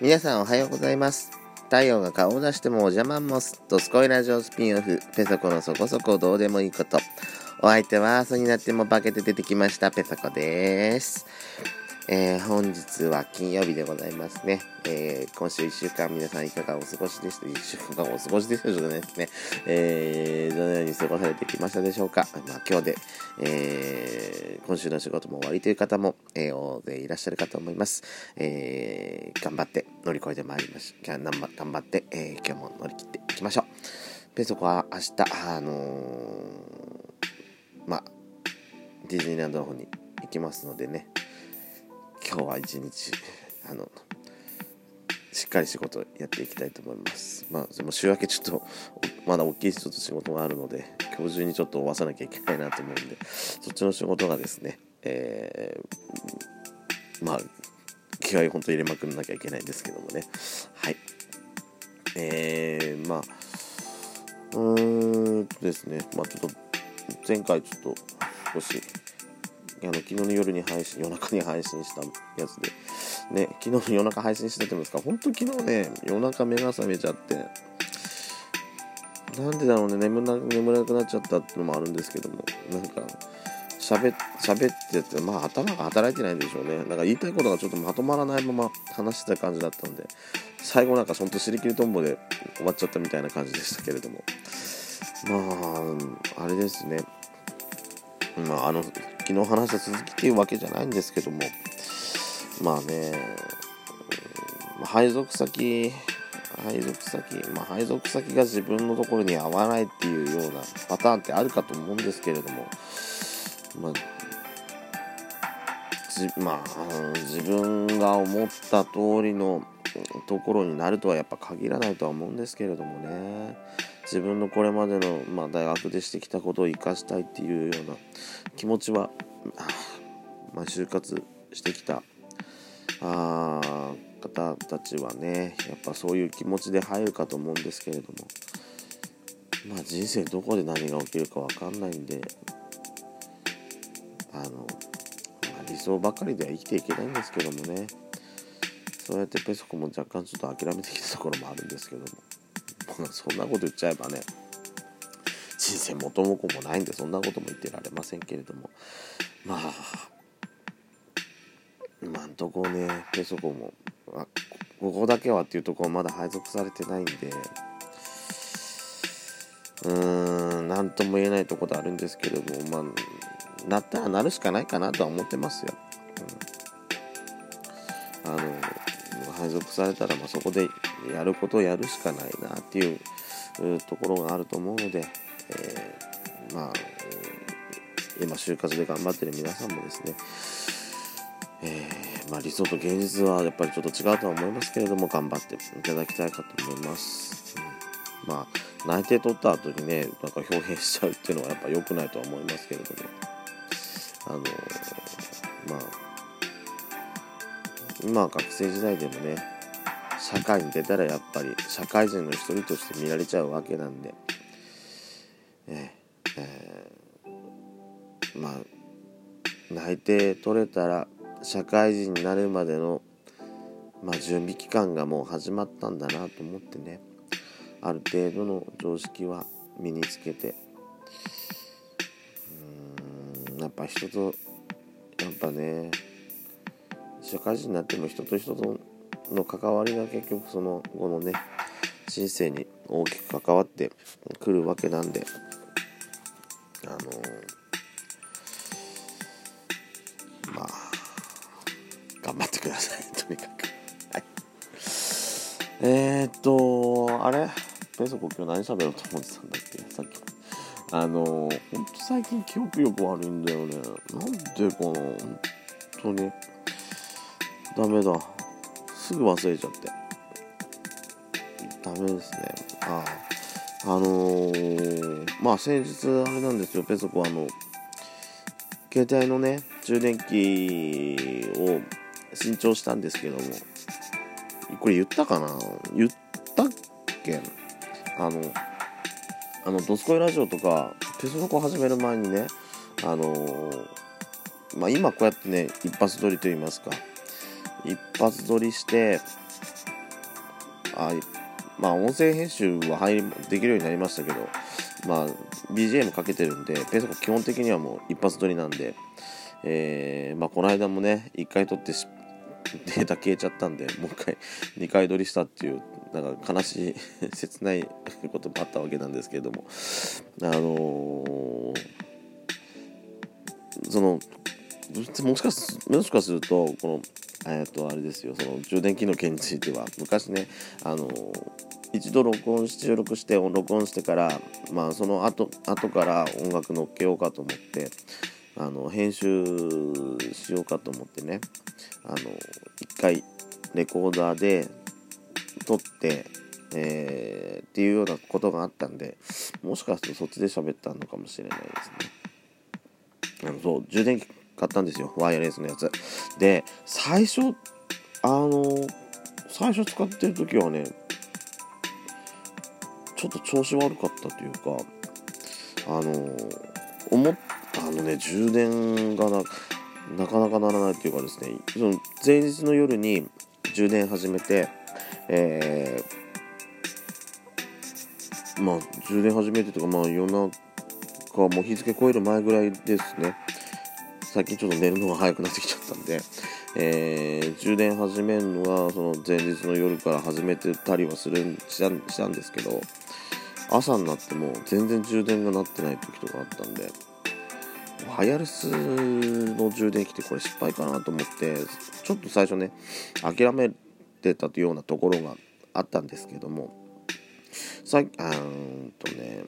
皆さんおはようございます。太陽が顔を出してもお邪魔もす。ドスコイラジオスピンオフ、ペソコのそこそこどうでもいいこと。お相手は朝になっても化けて出てきました、ペソコです。えー、本日は金曜日でございますね。えー、今週1週間皆さんいかがお過ごしでした ?1 週間お過ごしでしたでしょうかね。ねえー、どのように過ごされてきましたでしょうか？まあ今日で、えー、今週の仕事も終わりという方も、えー、大勢いらっしゃるかと思います。えー、頑張って乗り越えてまいりまし頑張頑張って、えー、今日も乗り切っていきましょう。ペソコは明日、あのー、まあ、ディズニーランドの方に行きますのでね、今日は一日あのしっかり仕事やっていきたいと思います。まあでも週明けちょっとまだ大きいちょっと仕事があるので今日中にちょっと終わさなきゃいけないなと思うんでそっちの仕事がですねえー、まあ気合い本当入れまくらなきゃいけないんですけどもね。はい。えー、まあうーんとですねまあちょっと前回ちょっと少しあの昨日の夜に配信夜中に配信したやつで。ね昨日の夜中配信してたんですか？本当昨日ね夜中目が覚めちゃって。なんでだろうね眠な眠れなくなっちゃったってのもあるんですけども。なんか喋喋っててまあ頭が働いてないんでしょうね。なんか言いたいことがちょっとまとまらないまま話してた感じだったんで。最後なんかほんと尻切りとんぼで終わっちゃったみたいな感じでしたけれども。まああれですね。まああの昨日話した続きっていうわけじゃないんですけどもまあね、配属先配属先まあ配属先が自分のところに合わないっていうようなパターンってあるかと思うんですけれどもまあじまあ自分が思った通りのところになるとはやっぱ限らないとは思うんですけれどもね。自分のこれまでの、まあ、大学でしてきたことを生かしたいっていうような気持ちは、まあ、就活してきたあ方たちはねやっぱそういう気持ちで入るかと思うんですけれどもまあ人生どこで何が起きるか分かんないんであの、まあ、理想ばかりでは生きていけないんですけどもねそうやってペソコも若干ちょっと諦めてきたところもあるんですけども。そんなこと言っちゃえばね人生元も子もないんでそんなことも言ってられませんけれども。まあ今んとこねペソコもあここだけはっていうところまだ配属されてないんでうーん何とも言えないところであるんですけれどもまあなったらなるしかないかなとは思ってますよ、うん、あの配属されたらまあそこでやることをやるしかないなっていうところがあると思うので、えー、まあ今就活で頑張ってる皆さんもですね、えー、まあ、理想と現実はやっぱりちょっと違うとは思いますけれども頑張っていただきたいかと思います、うん、まあ内定取った後にねなんか表現しちゃうっていうのはやっぱ良くないとは思いますけれども。あのまあ今学生時代でもね社会に出たらやっぱり社会人の一人として見られちゃうわけなんで、ええー、まあ内定取れたら社会人になるまでの、まあ、準備期間がもう始まったんだなと思ってね。ある程度の常識は身につけて。うんやっぱ人とやっぱね社会人になっても人と人との関わりが結局その後のね人生に大きく関わってくるわけなんであのまあ頑張ってください とにかく。はい。えー、っとあれ？ペソコ今日何喋ろうと思ってたんだっけ？さっき。あのほんと最近記憶力悪いんだよね。なんでかな？本当に。ダメだ。すぐ忘れちゃって。ダメですね。ああ。あのー、まあ先日あれなんですよ。ペソコあの携帯のね充電器を新調したんですけども。これ言ったかな？言ったっけ？あのあのドスコイラジオとかペソコ始める前にねあのー、まあ今こうやってね一発撮りと言いますか。一発撮りしてあまあ音声編集は入りできるようになりましたけどまあ BGM かけてるんでペソコ基本的にはもう一発撮りなんでえー、まあこの間もね1回撮って データ消えちゃったんでもう一回2回撮りしたっていうなんか悲しい 切ない こともあったわけなんですけれどもあのー、そのもしかすもしかするとこのえっ、とあれですよ。その充電器の件については昔ねあの一度録音し収録して録音してからまあその後後から音楽乗っけようかと思ってあの編集しようかと思ってねあの一回レコーダーで撮って、えー、っていうようなことがあったんでもしかするとそっちで喋ったのかもしれないですね。あのそう充電買ったんですよ。ワイヤレスのやつ。で最初あの最初使ってる時はねちょっと調子悪かったというかあの思っあのね充電がななかなかならないっていうかですねその前日の夜に充電始めてえー、まあ充電始めてとかまあ夜中もう日付超える前ぐらいですね。最近ちょっと寝るのが早くなってきちゃったんで、えー、充電始めるのはその前日の夜から始めてたりはするしたしたんですけど朝になっても全然充電がなってない時とかあったんでワイヤレスの充電器ってこれ失敗かなと思ってちょっと最初ね諦めてたようなところがあったんですけどもさっあーとね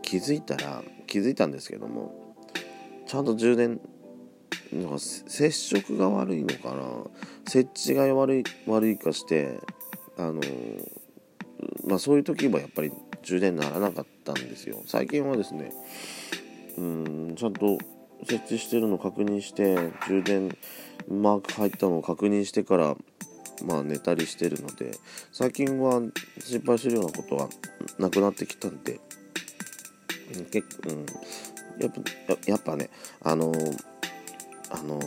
気づいたら気づいたんですけどもちゃんと充電なんか接触が悪いのかな？設置が悪い悪いかしてあのまあそういう時はやっぱり充電ならなかったんですよ。最近はですねうんちゃんと設置してるの確認して充電マーク入ったのを確認してからまあ寝たりしてるので最近は心配するようなことはなくなってきたんで結構、うん、やっぱやっぱねあのあの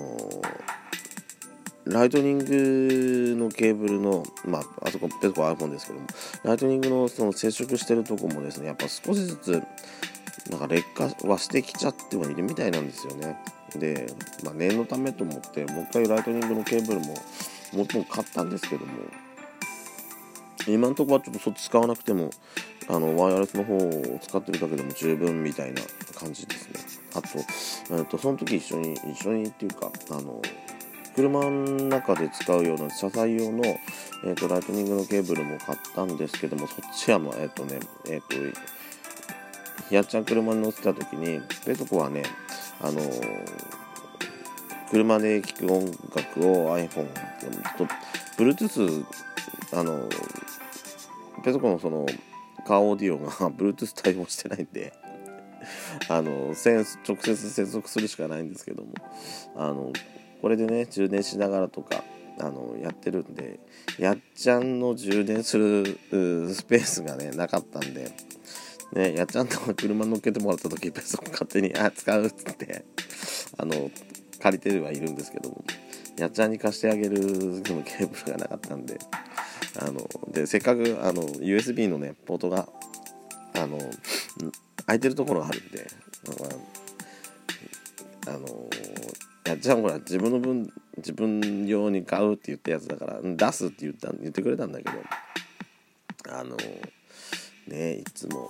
ライトニングのケーブルの、まあ、あそこ、ペソコ iPhone ですけども、ライトニングのその接触してるとこもですね、やっぱ少しずつ、なんか劣化はしてきちゃってはいるみたいなんですよね。で、まあ、念のためと思って、もう一回ライトニングのケーブルも、もとも買ったんですけども、今のところはちょっとそっち使わなくても、あのワイヤレスの方を使ってるだけでも十分みたいな感じですね。あと,、えーと、その時一緒に一緒にっていうかあの車の中で使うような車載用の、えーと、ライトニングのケーブルも買ったんですけどもそっちはもうえっ、ー、とねえっ、ー、とやっちゃん車に乗ってた時にペソコはねあの車で聴く音楽を iPhone と Bluetooth あのペソコのそのカーオーディオが Bluetooth 対応してないんであの直接接続するしかないんですけどもあのこれでね充電しながらとかあのやってるんでやっちゃんの充電するスペースがねなかったんで、ね、やっちゃんと車乗っけてもらった時ペソコ勝手に「あ使う」っつってあの借りてはいるんですけどもやっちゃんに貸してあげるそのケーブルがなかったんであのでせっかくあの USB のねポートがあの空いてるところがあるんで、あのやっちゃんほら自分の分自分用に買うって言ったやつだから出すって言った言ってくれたんだけどあのねいつも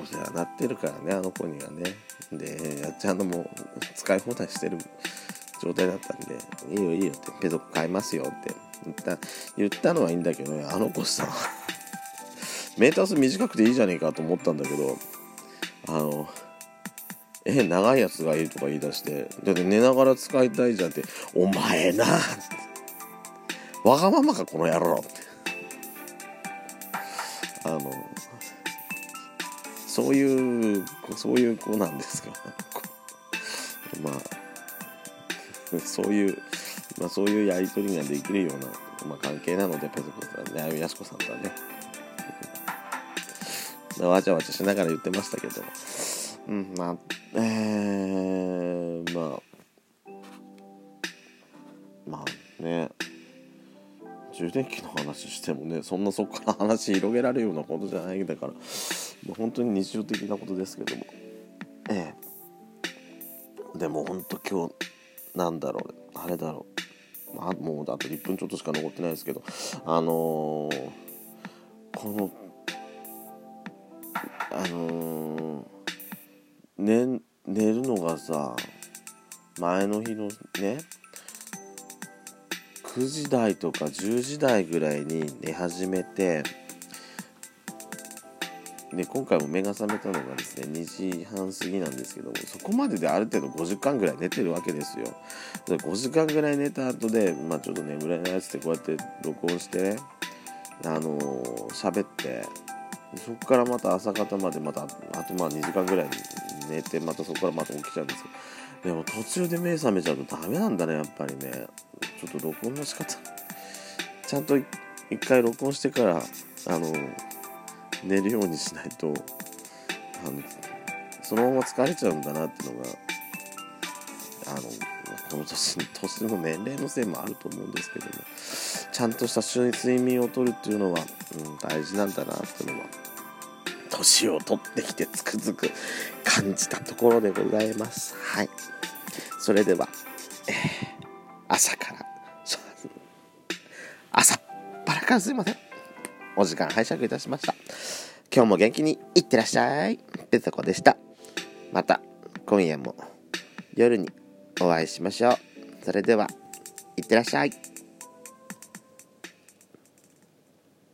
お世話になってるからねあの子にはね。でやっちゃんのも使い放題してる状態だったんで「いいよいいよ」って「ペソコ買いますよ」って。言った言ったのはいいんだけどねあの子さメーター数短くていいじゃねえかと思ったんだけどあのえ長いやつがいいとか言い出してだって寝ながら使いたいじゃんってお前なわがままかこの野郎。ってあのそういうそういう子なんですか。まあそういうまあ、そういうやり取りができるような、まあ、関係なので、ペソコさんね、あゆやすこさんとはね。わちゃわちゃしながら言ってましたけど、うん、まあ、えー、まあ、まあね、充電器の話してもねそんなそこから話広げられるようなことじゃないんだから。もう本当に日常的なことですけども。ええ。でも本当今日なんだろうあれだろう。まあもうあと1分ちょっとしか残ってないですけどあのー、このあのー、ね、寝るのがさ前の日のね9時台とか10時台ぐらいに寝始めてで今回も目が覚めたのがですね2時半過ぎなんですけどもそこまでである程度5時間ぐらい寝てるわけですよ。で5時間ぐらい寝た後でまあちょっと眠れないやつでこうやって録音してねあのー、喋ってそこからまた朝方までまたあとまあ2時間ぐらい寝てまたそこからまた起きちゃうんですけどでも途中で目覚めちゃうとダメなんだねやっぱりね。ちょっと録音の仕方。ちゃんと一回録音してからあの寝るようにしないとあのそのまま疲れちゃうんだなっていうのがあのこの年年の年齢のせいもあると思うんですけどもちゃんとした睡眠をとるっていうのは、うん、大事なんだなっていうのは年を取ってきてつくづく感じたところでございます。はい。それでは、えー、朝から、朝っぱらからすいません。お時間拝借いたしました。今日も元気にいってらっしゃい。ペソコでした。また今夜も夜にお会いしましょう。それでは、いってらっしゃい。